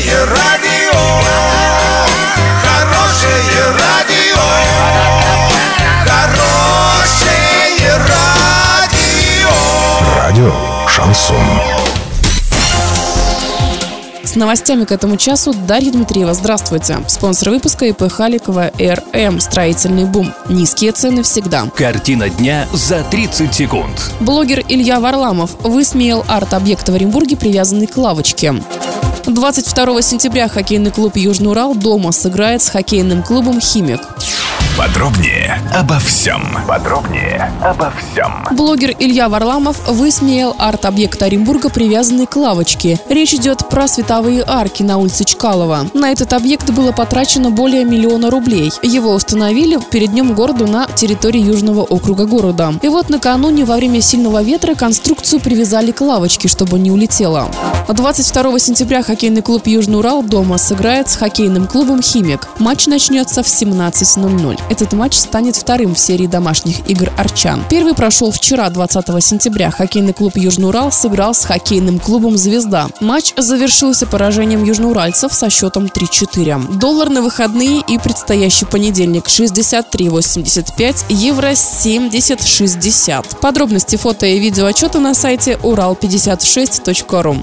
Хорошее радио, хорошее радио, хорошее радио. Радио Шансон. С новостями к этому часу Дарья Дмитриева. Здравствуйте. Спонсор выпуска ИП Халикова РМ. Строительный бум. Низкие цены всегда. Картина дня за 30 секунд. Блогер Илья Варламов высмеял арт-объект в Оренбурге, привязанный к лавочке. 22 сентября хоккейный клуб «Южный Урал» дома сыграет с хоккейным клубом «Химик». Подробнее обо всем. Подробнее обо всем. Блогер Илья Варламов высмеял арт-объект Оренбурга, привязанный к лавочке. Речь идет про световые арки на улице Чкалова. На этот объект было потрачено более миллиона рублей. Его установили перед днем города на территории Южного округа города. И вот накануне во время сильного ветра конструкцию привязали к лавочке, чтобы не улетела. 22 сентября хоккейный клуб «Южный Урал» дома сыграет с хоккейным клубом «Химик». Матч начнется в 17.00. Этот матч станет вторым в серии домашних игр «Арчан». Первый прошел вчера, 20 сентября. Хоккейный клуб «Южный Урал» сыграл с хоккейным клубом «Звезда». Матч завершился поражением южноуральцев со счетом 3-4. Доллар на выходные и предстоящий понедельник 63.85, евро 70.60. Подробности фото и видео отчета на сайте урал56.ру.